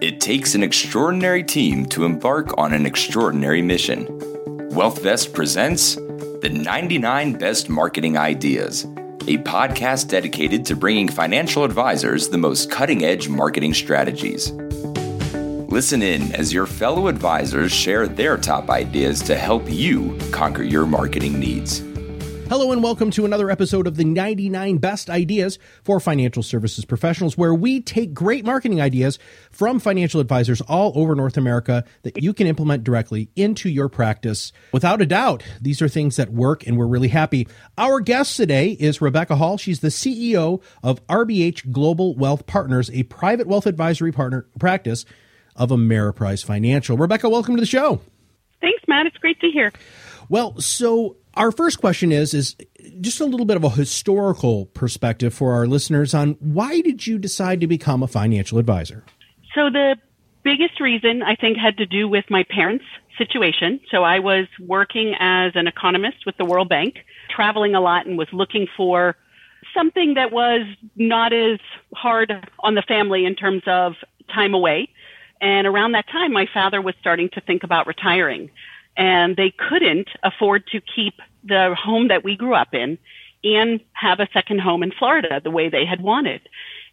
It takes an extraordinary team to embark on an extraordinary mission. WealthVest presents the 99 Best Marketing Ideas, a podcast dedicated to bringing financial advisors the most cutting edge marketing strategies. Listen in as your fellow advisors share their top ideas to help you conquer your marketing needs. Hello and welcome to another episode of the 99 Best Ideas for Financial Services Professionals, where we take great marketing ideas from financial advisors all over North America that you can implement directly into your practice. Without a doubt, these are things that work and we're really happy. Our guest today is Rebecca Hall. She's the CEO of RBH Global Wealth Partners, a private wealth advisory partner practice of Ameriprise Financial. Rebecca, welcome to the show. Thanks, Matt. It's great to hear. Well, so our first question is is just a little bit of a historical perspective for our listeners on why did you decide to become a financial advisor? So the biggest reason I think had to do with my parents' situation. So I was working as an economist with the World Bank, traveling a lot and was looking for something that was not as hard on the family in terms of time away. And around that time, my father was starting to think about retiring and they couldn't afford to keep the home that we grew up in and have a second home in Florida the way they had wanted.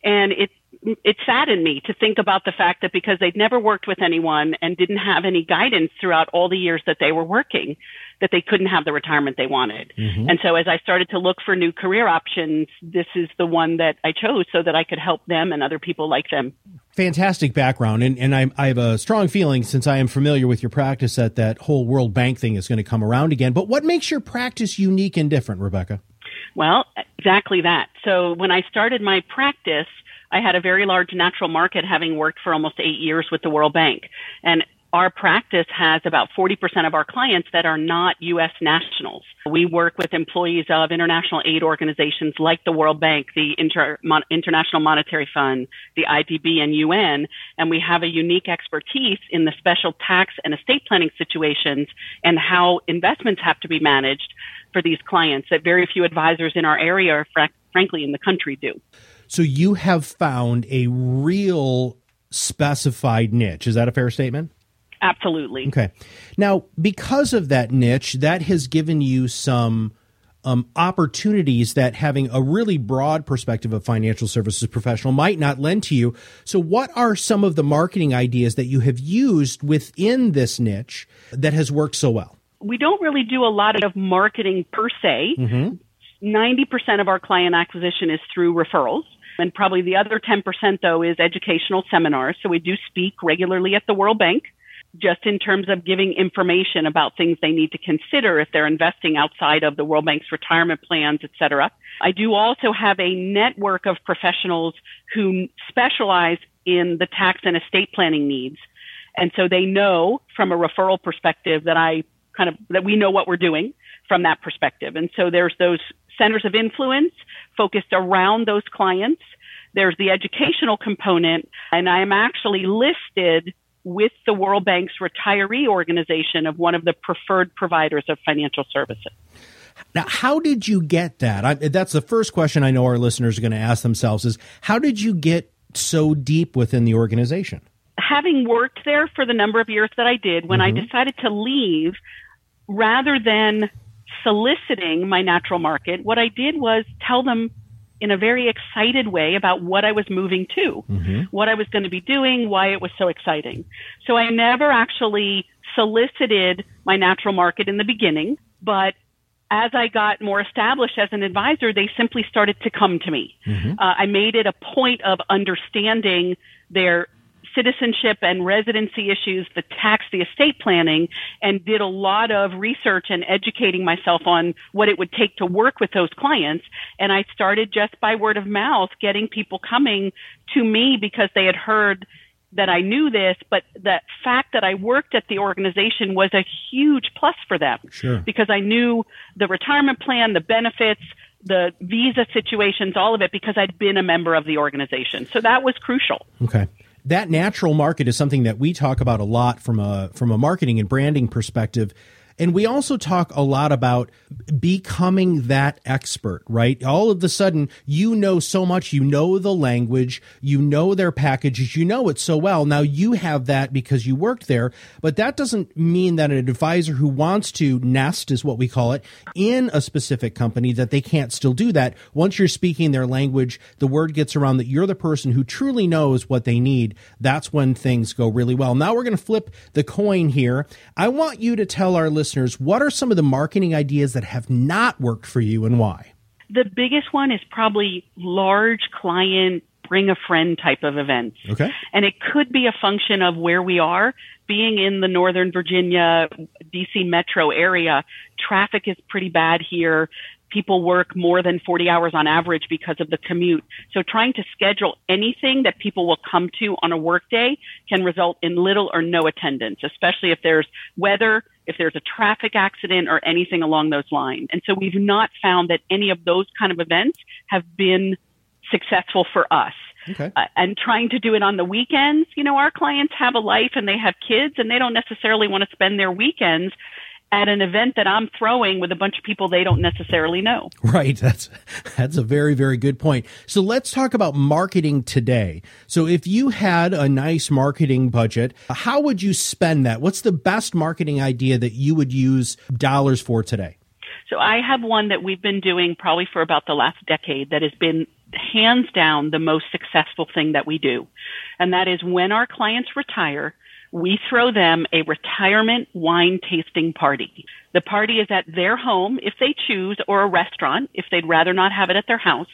And it it saddened me to think about the fact that because they'd never worked with anyone and didn't have any guidance throughout all the years that they were working, that they couldn't have the retirement they wanted. Mm-hmm. And so as I started to look for new career options, this is the one that I chose so that I could help them and other people like them. Fantastic background. And, and I, I have a strong feeling, since I am familiar with your practice, that that whole World Bank thing is going to come around again. But what makes your practice unique and different, Rebecca? Well, exactly that. So when I started my practice, I had a very large natural market having worked for almost eight years with the World Bank. And our practice has about 40% of our clients that are not U.S. nationals. We work with employees of international aid organizations like the World Bank, the Inter- Mon- International Monetary Fund, the IDB, and UN, and we have a unique expertise in the special tax and estate planning situations and how investments have to be managed for these clients that very few advisors in our area, fr- frankly, in the country do. So you have found a real specified niche. Is that a fair statement? Absolutely. Okay. Now, because of that niche, that has given you some um, opportunities that having a really broad perspective of financial services professional might not lend to you. So, what are some of the marketing ideas that you have used within this niche that has worked so well? We don't really do a lot of marketing per se. Mm-hmm. 90% of our client acquisition is through referrals. And probably the other 10% though is educational seminars. So we do speak regularly at the World Bank just in terms of giving information about things they need to consider if they're investing outside of the World Bank's retirement plans, et cetera. I do also have a network of professionals who specialize in the tax and estate planning needs. And so they know from a referral perspective that I kind of, that we know what we're doing from that perspective. And so there's those centers of influence focused around those clients. There's the educational component, and I am actually listed with the World Bank's retiree organization of one of the preferred providers of financial services. Now, how did you get that? I, that's the first question I know our listeners are going to ask themselves is how did you get so deep within the organization? Having worked there for the number of years that I did, when mm-hmm. I decided to leave, rather than soliciting my natural market, what I did was tell them in a very excited way about what I was moving to, mm-hmm. what I was going to be doing, why it was so exciting. So I never actually solicited my natural market in the beginning, but as I got more established as an advisor, they simply started to come to me. Mm-hmm. Uh, I made it a point of understanding their citizenship and residency issues, the tax, the estate planning, and did a lot of research and educating myself on what it would take to work with those clients. And I started just by word of mouth getting people coming to me because they had heard that I knew this, but the fact that I worked at the organization was a huge plus for them. Sure. Because I knew the retirement plan, the benefits, the visa situations, all of it, because I'd been a member of the organization. So that was crucial. Okay that natural market is something that we talk about a lot from a from a marketing and branding perspective And we also talk a lot about becoming that expert, right? All of the sudden, you know so much. You know the language, you know their packages, you know it so well. Now you have that because you worked there, but that doesn't mean that an advisor who wants to nest, is what we call it, in a specific company, that they can't still do that. Once you're speaking their language, the word gets around that you're the person who truly knows what they need. That's when things go really well. Now we're going to flip the coin here. I want you to tell our listeners what are some of the marketing ideas that have not worked for you and why? The biggest one is probably large client bring a friend type of events. Okay. And it could be a function of where we are. Being in the Northern Virginia, DC metro area, traffic is pretty bad here people work more than 40 hours on average because of the commute. So trying to schedule anything that people will come to on a workday can result in little or no attendance, especially if there's weather, if there's a traffic accident or anything along those lines. And so we've not found that any of those kind of events have been successful for us. Okay. Uh, and trying to do it on the weekends, you know, our clients have a life and they have kids and they don't necessarily want to spend their weekends at an event that I'm throwing with a bunch of people they don't necessarily know. Right. That's that's a very very good point. So let's talk about marketing today. So if you had a nice marketing budget, how would you spend that? What's the best marketing idea that you would use dollars for today? So I have one that we've been doing probably for about the last decade that has been hands down the most successful thing that we do. And that is when our clients retire, we throw them a retirement wine tasting party. The party is at their home if they choose or a restaurant if they'd rather not have it at their house.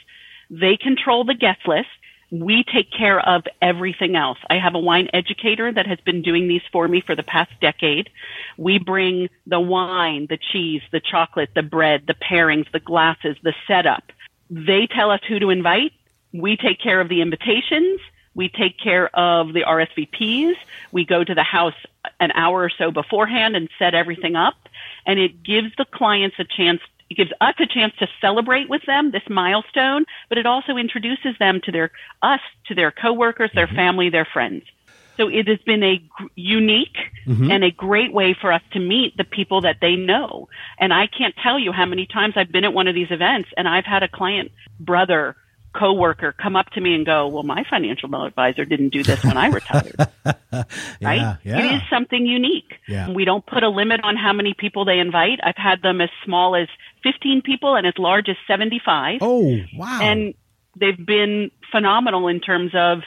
They control the guest list. We take care of everything else. I have a wine educator that has been doing these for me for the past decade. We bring the wine, the cheese, the chocolate, the bread, the pairings, the glasses, the setup. They tell us who to invite. We take care of the invitations we take care of the RSVPs. We go to the house an hour or so beforehand and set everything up. And it gives the clients a chance, it gives us a chance to celebrate with them this milestone, but it also introduces them to their, us, to their coworkers, their mm-hmm. family, their friends. So it has been a g- unique mm-hmm. and a great way for us to meet the people that they know. And I can't tell you how many times I've been at one of these events and I've had a client brother coworker come up to me and go, "Well, my financial advisor didn't do this when I retired." yeah, right? Yeah. It is something unique. Yeah. We don't put a limit on how many people they invite. I've had them as small as 15 people and as large as 75. Oh, wow. And they've been phenomenal in terms of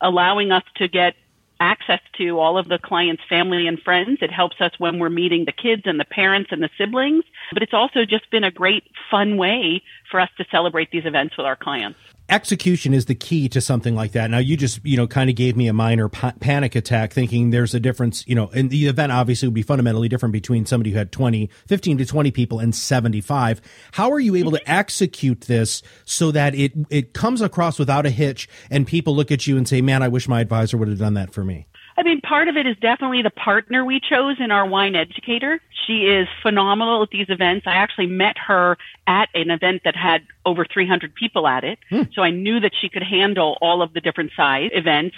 allowing us to get access to all of the client's family and friends. It helps us when we're meeting the kids and the parents and the siblings, but it's also just been a great fun way for us to celebrate these events with our clients execution is the key to something like that. Now, you just, you know, kind of gave me a minor pa- panic attack thinking there's a difference, you know, and the event obviously would be fundamentally different between somebody who had 20, 15 to 20 people and 75. How are you able to execute this so that it, it comes across without a hitch and people look at you and say, man, I wish my advisor would have done that for me? I mean, part of it is definitely the partner we chose in our wine educator. She is phenomenal at these events. I actually met her at an event that had over 300 people at it. Hmm. So I knew that she could handle all of the different size events.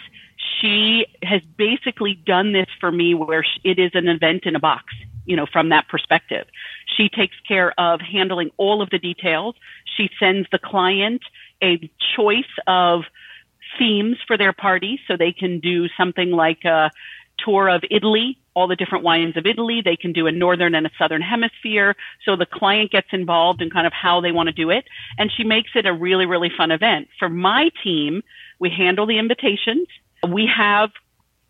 She has basically done this for me where it is an event in a box, you know, from that perspective. She takes care of handling all of the details. She sends the client a choice of themes for their party. So they can do something like a tour of Italy, all the different wines of Italy. They can do a northern and a southern hemisphere. So the client gets involved in kind of how they want to do it. And she makes it a really, really fun event. For my team, we handle the invitations. We have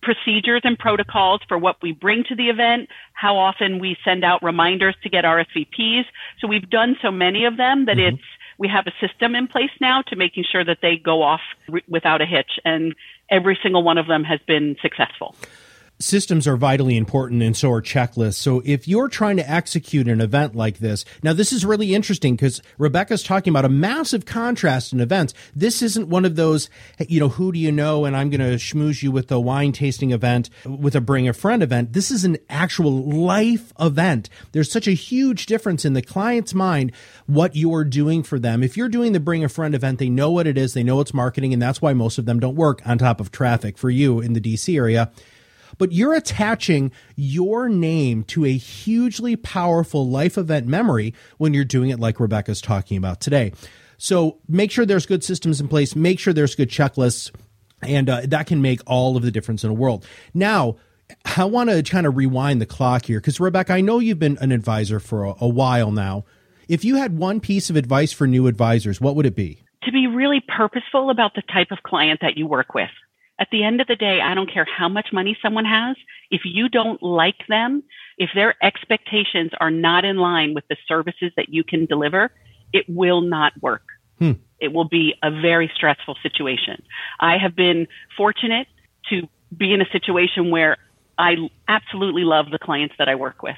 procedures and protocols for what we bring to the event, how often we send out reminders to get RSVPs. So we've done so many of them that mm-hmm. it's we have a system in place now to making sure that they go off re- without a hitch, and every single one of them has been successful systems are vitally important and so are checklists. So if you're trying to execute an event like this, now this is really interesting because Rebecca's talking about a massive contrast in events. This isn't one of those, you know, who do you know? And I'm going to schmooze you with a wine tasting event, with a bring a friend event. This is an actual life event. There's such a huge difference in the client's mind what you're doing for them. If you're doing the bring a friend event, they know what it is, they know it's marketing, and that's why most of them don't work on top of traffic for you in the DC area but you're attaching your name to a hugely powerful life event memory when you're doing it like Rebecca's talking about today. So make sure there's good systems in place, make sure there's good checklists, and uh, that can make all of the difference in the world. Now, I want to kind of rewind the clock here because, Rebecca, I know you've been an advisor for a, a while now. If you had one piece of advice for new advisors, what would it be? To be really purposeful about the type of client that you work with. At the end of the day, I don't care how much money someone has. If you don't like them, if their expectations are not in line with the services that you can deliver, it will not work. Hmm. It will be a very stressful situation. I have been fortunate to be in a situation where I absolutely love the clients that I work with.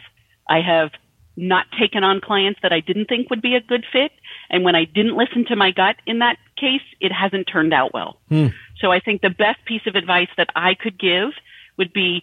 I have not taken on clients that I didn't think would be a good fit. And when I didn't listen to my gut in that case, it hasn't turned out well. Hmm. So I think the best piece of advice that I could give would be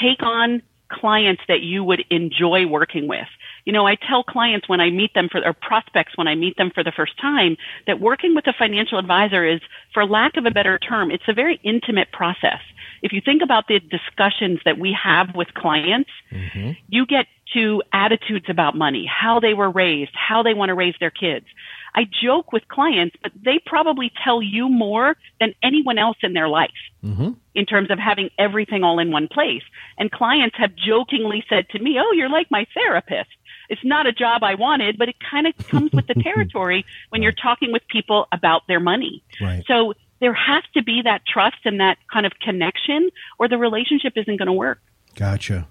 take on clients that you would enjoy working with. You know, I tell clients when I meet them for, or prospects when I meet them for the first time that working with a financial advisor is, for lack of a better term, it's a very intimate process. If you think about the discussions that we have with clients, mm-hmm. you get to attitudes about money, how they were raised, how they want to raise their kids. I joke with clients, but they probably tell you more than anyone else in their life mm-hmm. in terms of having everything all in one place. And clients have jokingly said to me, Oh, you're like my therapist. It's not a job I wanted, but it kind of comes with the territory when you're talking with people about their money. Right. So there has to be that trust and that kind of connection or the relationship isn't going to work. Gotcha.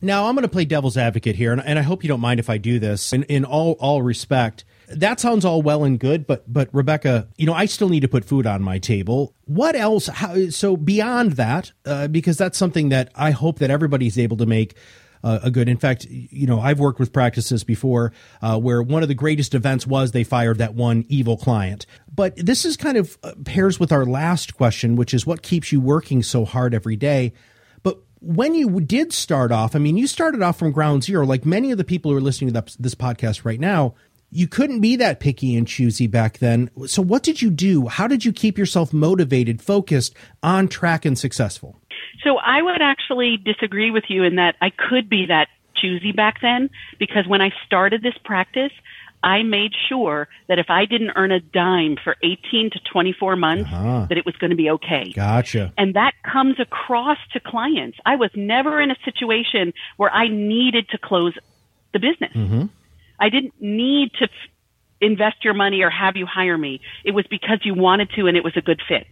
Now I'm going to play devil's advocate here, and, and I hope you don't mind if I do this. In, in all all respect, that sounds all well and good, but but Rebecca, you know, I still need to put food on my table. What else? How, so beyond that, uh, because that's something that I hope that everybody's able to make uh, a good. In fact, you know, I've worked with practices before uh, where one of the greatest events was they fired that one evil client. But this is kind of uh, pairs with our last question, which is what keeps you working so hard every day when you did start off, I mean, you started off from ground zero, like many of the people who are listening to this podcast right now. You couldn't be that picky and choosy back then. So, what did you do? How did you keep yourself motivated, focused, on track, and successful? So, I would actually disagree with you in that I could be that choosy back then because when I started this practice, I made sure that if I didn't earn a dime for 18 to 24 months, uh-huh. that it was going to be okay. Gotcha. And that comes across to clients. I was never in a situation where I needed to close the business. Mm-hmm. I didn't need to f- invest your money or have you hire me. It was because you wanted to and it was a good fit.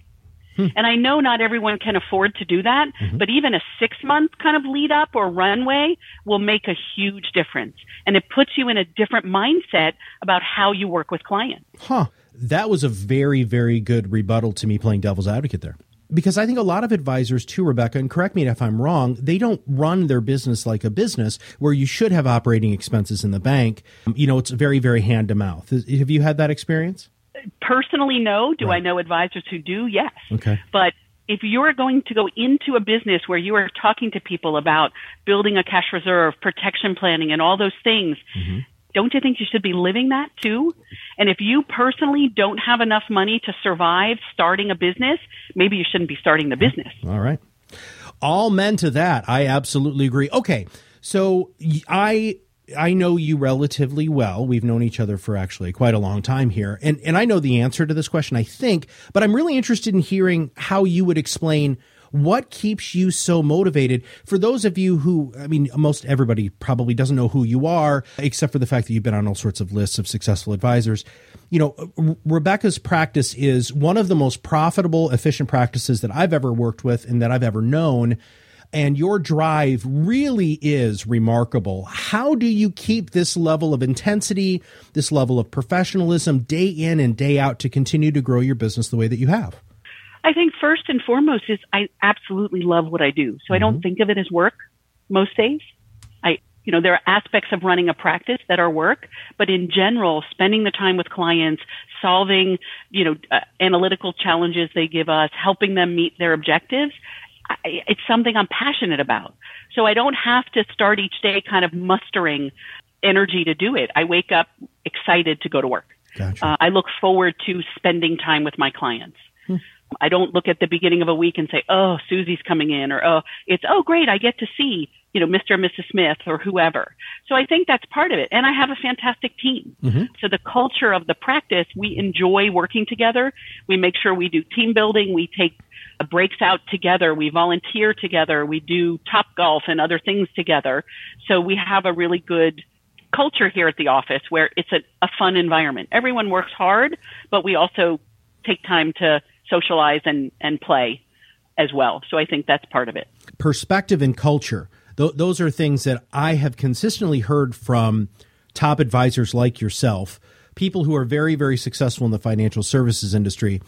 Hmm. And I know not everyone can afford to do that, mm-hmm. but even a six month kind of lead up or runway will make a huge difference. And it puts you in a different mindset about how you work with clients. Huh. That was a very, very good rebuttal to me playing devil's advocate there. Because I think a lot of advisors, too, Rebecca, and correct me if I'm wrong, they don't run their business like a business where you should have operating expenses in the bank. You know, it's very, very hand to mouth. Have you had that experience? Personally, no. Do right. I know advisors who do? Yes. Okay. But if you're going to go into a business where you are talking to people about building a cash reserve, protection planning, and all those things, mm-hmm. don't you think you should be living that too? And if you personally don't have enough money to survive starting a business, maybe you shouldn't be starting the business. All right. All men to that. I absolutely agree. Okay. So I I know you relatively well. We've known each other for actually quite a long time here. And and I know the answer to this question, I think, but I'm really interested in hearing how you would explain what keeps you so motivated for those of you who i mean most everybody probably doesn't know who you are except for the fact that you've been on all sorts of lists of successful advisors you know rebecca's practice is one of the most profitable efficient practices that i've ever worked with and that i've ever known and your drive really is remarkable. How do you keep this level of intensity, this level of professionalism day in and day out to continue to grow your business the way that you have? I think first and foremost is I absolutely love what I do. So mm-hmm. I don't mm-hmm. think of it as work most days. I, you know, there are aspects of running a practice that are work, but in general, spending the time with clients, solving, you know, uh, analytical challenges they give us, helping them meet their objectives it's something I'm passionate about. So I don't have to start each day kind of mustering energy to do it. I wake up excited to go to work. Gotcha. Uh, I look forward to spending time with my clients. Hmm. I don't look at the beginning of a week and say, oh, Susie's coming in, or oh, it's, oh, great, I get to see, you know, Mr. and Mrs. Smith or whoever. So I think that's part of it. And I have a fantastic team. Mm-hmm. So the culture of the practice, we enjoy working together. We make sure we do team building. We take Uh, breaks out together. We volunteer together. We do top golf and other things together. So we have a really good culture here at the office where it's a, a fun environment. Everyone works hard, but we also take time to socialize and, and play as well. So I think that's part of it. Perspective and culture. Th- those are things that I have consistently heard from top advisors like yourself, people who are very, very successful in the financial services industry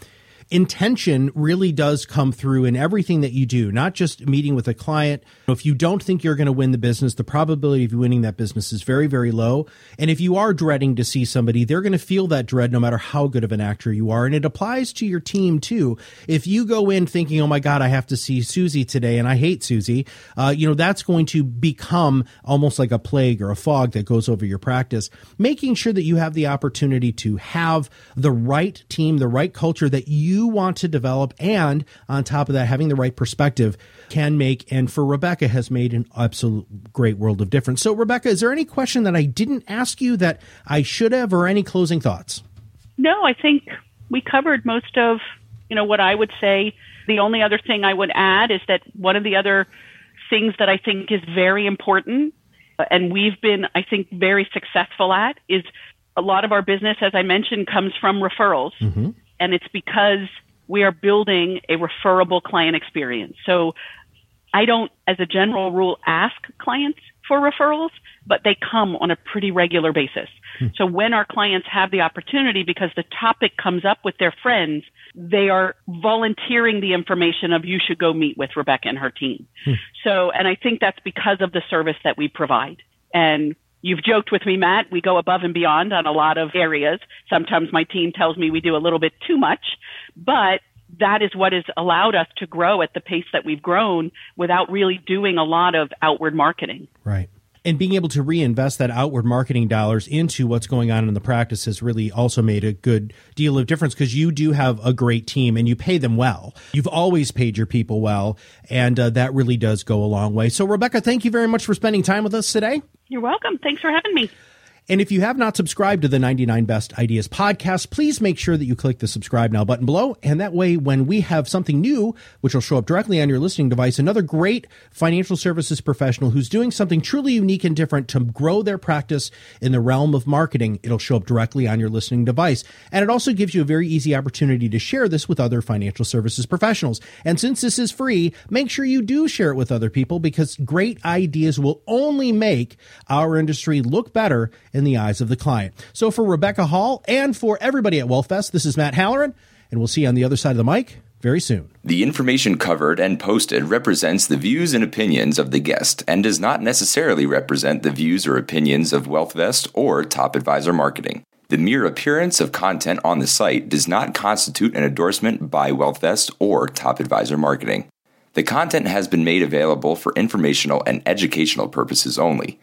intention really does come through in everything that you do, not just meeting with a client. If you don't think you're going to win the business, the probability of you winning that business is very, very low. And if you are dreading to see somebody, they're going to feel that dread no matter how good of an actor you are. And it applies to your team too. If you go in thinking, oh my God, I have to see Susie today and I hate Susie, uh, you know, that's going to become almost like a plague or a fog that goes over your practice. Making sure that you have the opportunity to have the right team, the right culture that you you want to develop. And on top of that, having the right perspective can make, and for Rebecca, has made an absolute great world of difference. So, Rebecca, is there any question that I didn't ask you that I should have, or any closing thoughts? No, I think we covered most of, you know, what I would say. The only other thing I would add is that one of the other things that I think is very important and we've been, I think, very successful at is a lot of our business, as I mentioned, comes from referrals. Mm-hmm and it's because we are building a referable client experience. So I don't, as a general rule, ask clients for referrals, but they come on a pretty regular basis. Hmm. So when our clients have the opportunity, because the topic comes up with their friends, they are volunteering the information of you should go meet with Rebecca and her team. Hmm. So, and I think that's because of the service that we provide. And You've joked with me, Matt. We go above and beyond on a lot of areas. Sometimes my team tells me we do a little bit too much, but that is what has allowed us to grow at the pace that we've grown without really doing a lot of outward marketing. Right and being able to reinvest that outward marketing dollars into what's going on in the practice has really also made a good deal of difference because you do have a great team and you pay them well. You've always paid your people well, and uh, that really does go a long way. So, Rebecca, thank you very much for spending time with us today. You're welcome. Thanks for having me. And if you have not subscribed to the 99 Best Ideas podcast, please make sure that you click the subscribe now button below. And that way, when we have something new, which will show up directly on your listening device, another great financial services professional who's doing something truly unique and different to grow their practice in the realm of marketing, it'll show up directly on your listening device. And it also gives you a very easy opportunity to share this with other financial services professionals. And since this is free, make sure you do share it with other people because great ideas will only make our industry look better in the eyes of the client. So for Rebecca Hall and for everybody at WealthVest, this is Matt Halloran, and we'll see you on the other side of the mic very soon. The information covered and posted represents the views and opinions of the guest and does not necessarily represent the views or opinions of WealthVest or Top Advisor Marketing. The mere appearance of content on the site does not constitute an endorsement by WealthVest or Top Advisor Marketing. The content has been made available for informational and educational purposes only.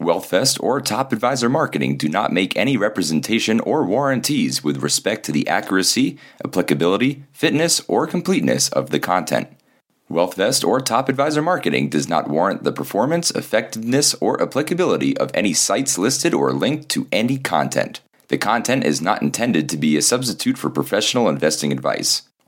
WealthVest or Top Advisor Marketing do not make any representation or warranties with respect to the accuracy, applicability, fitness, or completeness of the content. WealthVest or Top Advisor Marketing does not warrant the performance, effectiveness, or applicability of any sites listed or linked to any content. The content is not intended to be a substitute for professional investing advice.